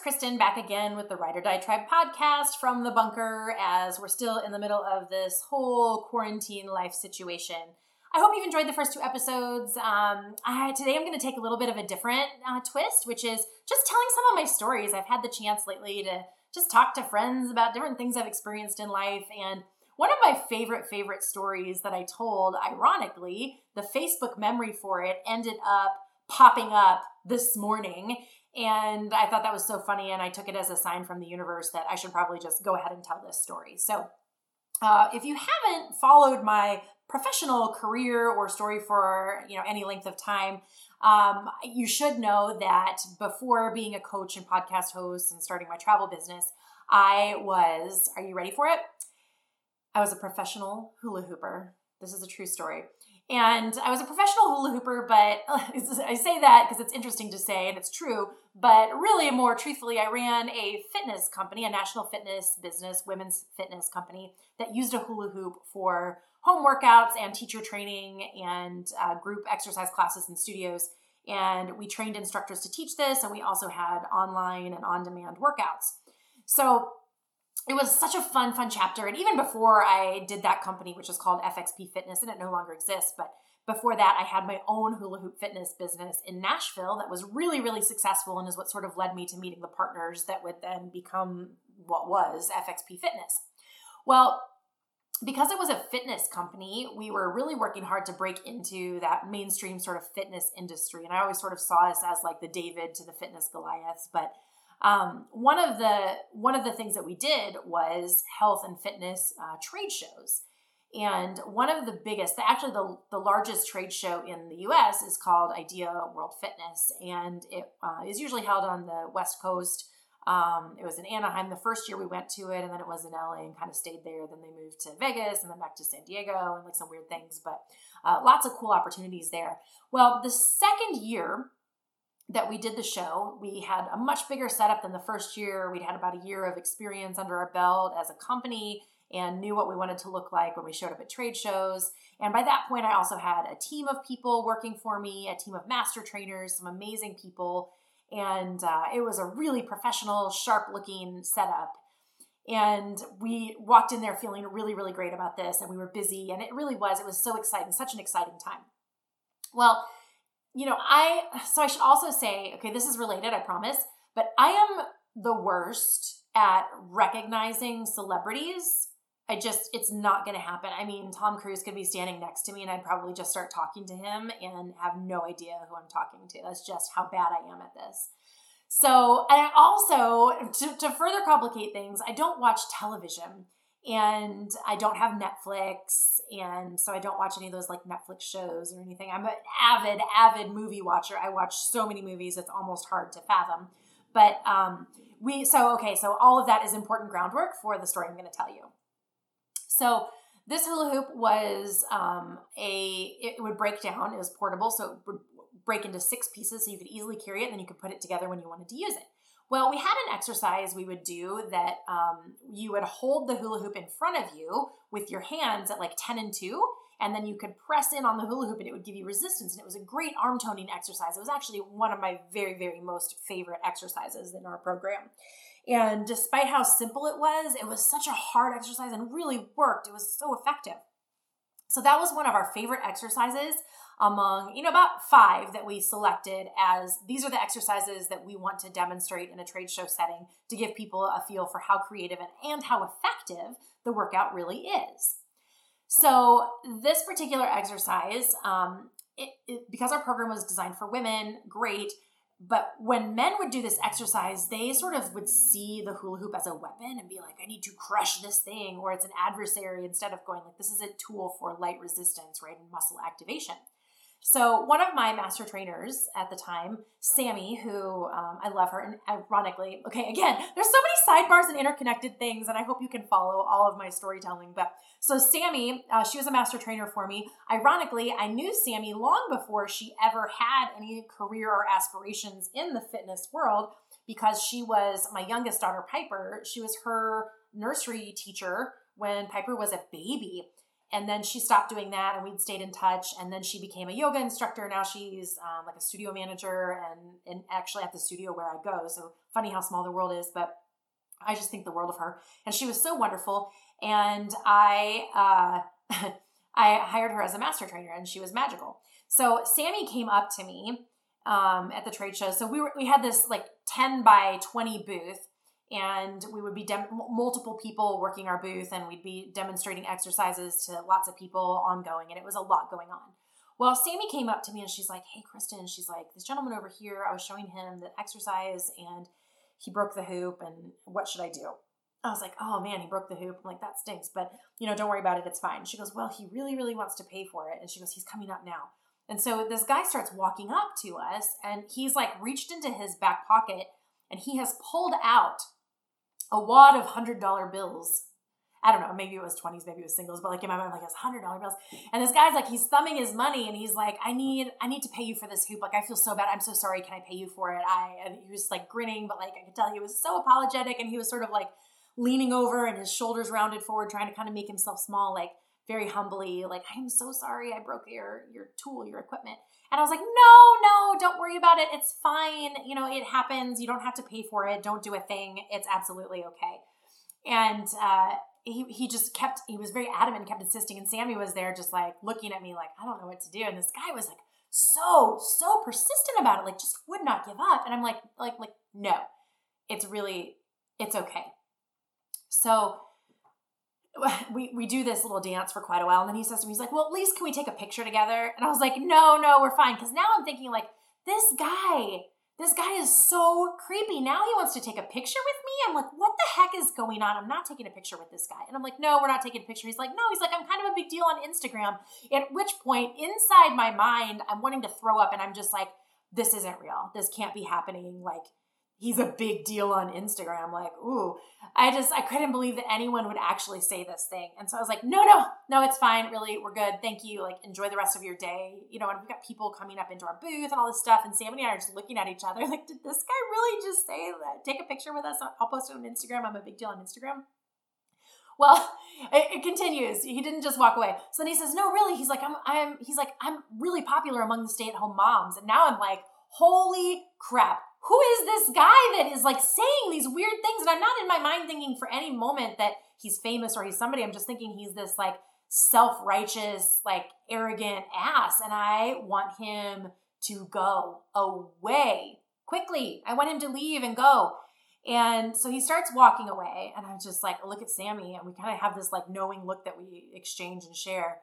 Kristen back again with the Ride or Die Tribe podcast from the bunker as we're still in the middle of this whole quarantine life situation. I hope you've enjoyed the first two episodes. Um, I, today I'm going to take a little bit of a different uh, twist, which is just telling some of my stories. I've had the chance lately to just talk to friends about different things I've experienced in life. And one of my favorite, favorite stories that I told, ironically, the Facebook memory for it ended up popping up this morning. And I thought that was so funny, and I took it as a sign from the universe that I should probably just go ahead and tell this story. So, uh, if you haven't followed my professional career or story for you know any length of time, um, you should know that before being a coach and podcast host and starting my travel business, I was. Are you ready for it? I was a professional hula hooper. This is a true story. And I was a professional hula hooper, but I say that because it's interesting to say and it's true. But really, more truthfully, I ran a fitness company, a national fitness business, women's fitness company that used a hula hoop for home workouts and teacher training and uh, group exercise classes in studios. And we trained instructors to teach this, and we also had online and on demand workouts. So it was such a fun, fun chapter. And even before I did that company, which is called FXP Fitness, and it no longer exists, but before that, I had my own hula hoop fitness business in Nashville that was really, really successful and is what sort of led me to meeting the partners that would then become what was FXP Fitness. Well, because it was a fitness company, we were really working hard to break into that mainstream sort of fitness industry. And I always sort of saw us as like the David to the fitness Goliaths, but um, one of the one of the things that we did was health and fitness uh, trade shows, and one of the biggest, actually the the largest trade show in the U.S. is called Idea World Fitness, and it uh, is usually held on the West Coast. Um, it was in Anaheim the first year we went to it, and then it was in LA and kind of stayed there. Then they moved to Vegas and then back to San Diego and like some weird things, but uh, lots of cool opportunities there. Well, the second year that we did the show. We had a much bigger setup than the first year. We'd had about a year of experience under our belt as a company and knew what we wanted to look like when we showed up at trade shows. And by that point, I also had a team of people working for me, a team of master trainers, some amazing people. And uh, it was a really professional, sharp looking setup. And we walked in there feeling really, really great about this. And we were busy. And it really was, it was so exciting, such an exciting time. Well, you know, I, so I should also say, okay, this is related, I promise, but I am the worst at recognizing celebrities. I just, it's not going to happen. I mean, Tom Cruise could be standing next to me and I'd probably just start talking to him and have no idea who I'm talking to. That's just how bad I am at this. So, and I also, to, to further complicate things, I don't watch television and I don't have Netflix, and so I don't watch any of those like Netflix shows or anything. I'm an avid, avid movie watcher. I watch so many movies; it's almost hard to fathom. But um, we so okay, so all of that is important groundwork for the story I'm going to tell you. So this hula hoop was um, a it would break down. It was portable, so it would break into six pieces, so you could easily carry it, and then you could put it together when you wanted to use it. Well, we had an exercise we would do that um, you would hold the hula hoop in front of you with your hands at like 10 and 2, and then you could press in on the hula hoop and it would give you resistance. And it was a great arm toning exercise. It was actually one of my very, very most favorite exercises in our program. And despite how simple it was, it was such a hard exercise and really worked. It was so effective. So that was one of our favorite exercises among, you know, about five that we selected as these are the exercises that we want to demonstrate in a trade show setting to give people a feel for how creative and, and how effective the workout really is. So, this particular exercise, um, it, it, because our program was designed for women, great. But when men would do this exercise, they sort of would see the hula hoop as a weapon and be like, I need to crush this thing, or it's an adversary instead of going like, this is a tool for light resistance, right, and muscle activation. So one of my master trainers at the time, Sammy, who um, I love her, and ironically, okay, again, there's so many sidebars and interconnected things, and I hope you can follow all of my storytelling. But so Sammy, uh, she was a master trainer for me. Ironically, I knew Sammy long before she ever had any career or aspirations in the fitness world because she was my youngest daughter, Piper. She was her nursery teacher when Piper was a baby. And then she stopped doing that and we'd stayed in touch. And then she became a yoga instructor. Now she's um, like a studio manager and and actually at the studio where i go. So funny how small the world is but i just think the world of her. And she was so wonderful. And i uh, i hired her as a master trainer and she was magical. So sammy came up to me um, at the trade show. So we were we had this like 10 by 20 booth and we would be dem- multiple people working our booth and we'd be demonstrating exercises to lots of people ongoing and it was a lot going on. Well sammy came up to me and she's like hey kristen she's like this gentleman over here i was showing him the exercise and he broke the hoop and what should i do? I was like oh man he broke the hoop i'm like that stinks but you know don't worry about it it's fine. She goes well he really really wants to pay for it and she goes he's coming up now. And so this guy starts walking up to us and he's like reached into his back pocket and he has pulled out a wad of hundred dollar bills. I don't know, maybe it was 20s, maybe it was singles, but like in my mind, like it's hundred dollar bills. And this guy's like, he's thumbing his money and he's like, I need, I need to pay you for this hoop. Like, I feel so bad. I'm so sorry. Can I pay you for it? I, and he was like grinning, but like I could tell he was so apologetic and he was sort of like leaning over and his shoulders rounded forward, trying to kind of make himself small, like very humbly, like, I'm so sorry I broke your, your tool, your equipment. And I was like, no, no, don't worry about it. It's fine. You know, it happens. You don't have to pay for it. Don't do a thing. It's absolutely okay. And uh, he, he just kept, he was very adamant, kept insisting. And Sammy was there just like looking at me like, I don't know what to do. And this guy was like, so, so persistent about it, like just would not give up. And I'm like, like, like, no, it's really, it's okay. So we, we do this little dance for quite a while. And then he says to me, he's like, well, at least can we take a picture together? And I was like, no, no, we're fine. Cause now I'm thinking like, this guy, this guy is so creepy. Now he wants to take a picture with me. I'm like, what the heck is going on? I'm not taking a picture with this guy. And I'm like, no, we're not taking a picture. He's like, no, he's like, I'm kind of a big deal on Instagram. At which point, inside my mind, I'm wanting to throw up and I'm just like, this isn't real. This can't be happening. Like, he's a big deal on Instagram. Like, ooh, I just, I couldn't believe that anyone would actually say this thing. And so I was like, no, no, no, it's fine. Really, we're good. Thank you. Like, enjoy the rest of your day. You know, and we've got people coming up into our booth and all this stuff. And Sam and I are just looking at each other like, did this guy really just say that? Take a picture with us. I'll post it on Instagram. I'm a big deal on Instagram. Well, it, it, continues. He didn't just walk away. So then he says, "No, really." He's like, "I'm, I'm." He's like, "I'm really popular among the stay-at-home moms." And now I'm like, "Holy crap! Who is this guy that is like saying these weird things? And I'm not in my mind thinking for any moment that he's famous or he's somebody. I'm just thinking he's this like self righteous, like arrogant ass. And I want him to go away quickly. I want him to leave and go. And so he starts walking away. And I'm just like, look at Sammy. And we kind of have this like knowing look that we exchange and share.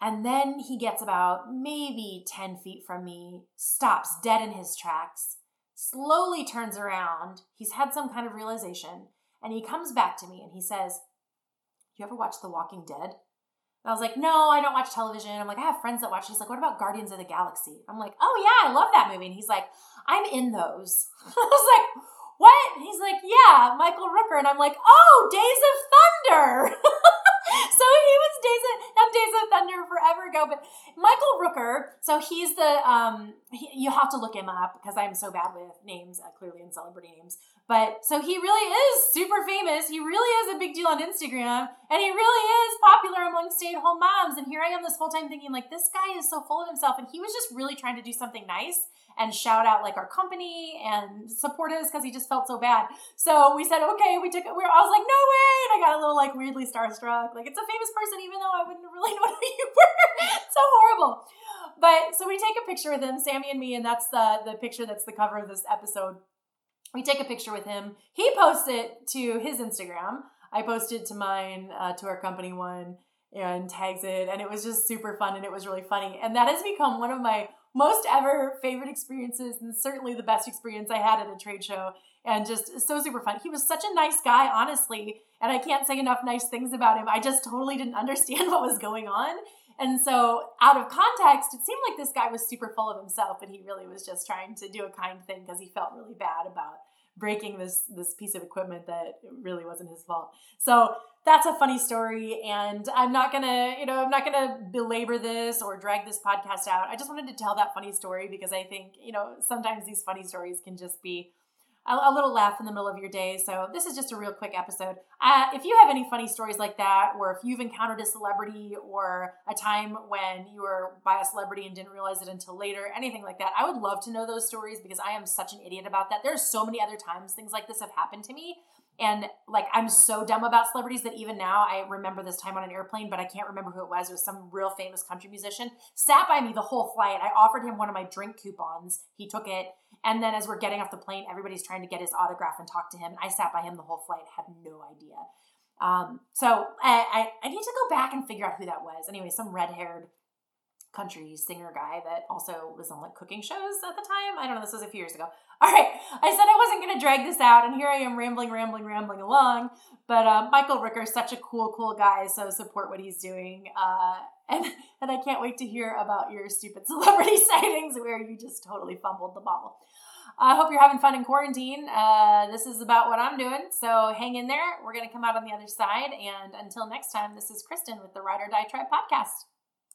And then he gets about maybe 10 feet from me, stops dead in his tracks, slowly turns around. He's had some kind of realization, and he comes back to me and he says, You ever watch The Walking Dead? And I was like, No, I don't watch television. I'm like, I have friends that watch. He's like, What about Guardians of the Galaxy? I'm like, Oh, yeah, I love that movie. And he's like, I'm in those. I was like, What? And he's like, Yeah, Michael Rooker. And I'm like, Oh, Days of Thunder. so he was Days of, not Days of Thunder forever ago, but Michael Rooker. So he's the um. He, you have to look him up because I'm so bad with names, uh, clearly in celebrity names. But so he really is super famous. He really is a big deal on Instagram, and he really is popular among stay-at-home moms. And here I am this whole time thinking like this guy is so full of himself, and he was just really trying to do something nice and shout out like our company and support us because he just felt so bad. So we said, okay, we took it. We I was like, no way. And I got a little like weirdly starstruck. Like it's a famous person, even though I wouldn't really know who you were. so horrible. But so we take a picture with him, Sammy and me, and that's the the picture that's the cover of this episode. We take a picture with him. He posts it to his Instagram. I posted to mine, uh, to our company one, and tags it. And it was just super fun and it was really funny. And that has become one of my most ever favorite experiences and certainly the best experience I had at a trade show and just so super fun. He was such a nice guy, honestly, and I can't say enough nice things about him. I just totally didn't understand what was going on. And so, out of context, it seemed like this guy was super full of himself, but he really was just trying to do a kind thing because he felt really bad about breaking this this piece of equipment that really wasn't his fault. So that's a funny story and i'm not gonna you know i'm not gonna belabor this or drag this podcast out i just wanted to tell that funny story because i think you know sometimes these funny stories can just be a, a, little laugh in the middle of your day. So this is just a real quick episode. Uh, if you have any funny stories like that, or if you've encountered a celebrity or a time when you were by a celebrity and didn't realize it until later, anything like that, I would love to know those stories because I am such an idiot about that. There's so many other times things like this have happened to me. And like I'm so dumb about celebrities that even now I remember this time on an airplane, but I can't remember who it was. It was some real famous country musician. Sat by me the whole flight. I offered him one of my drink coupons. He took it. And then as we're getting off the plane, everybody's trying to get his autograph and talk to him. I sat by him the whole flight, had no idea. Um, so I, I, I need to go back and figure out who that was. Anyway, some red haired country singer guy that also was on like cooking shows at the time. I don't know, this was a few years ago. All right, I said I wasn't going to drag this out, and here I am rambling, rambling, rambling along. But uh, Michael Rooker is such a cool, cool guy, so support what he's doing. Uh, and and I can't wait to hear about your stupid celebrity sightings where you just totally fumbled the ball. I hope you're having fun in quarantine. Uh, this is about what I'm doing, so hang in there. We're going to come out on the other side. And until next time, this is Kristen with the Ride or Die Tribe podcast.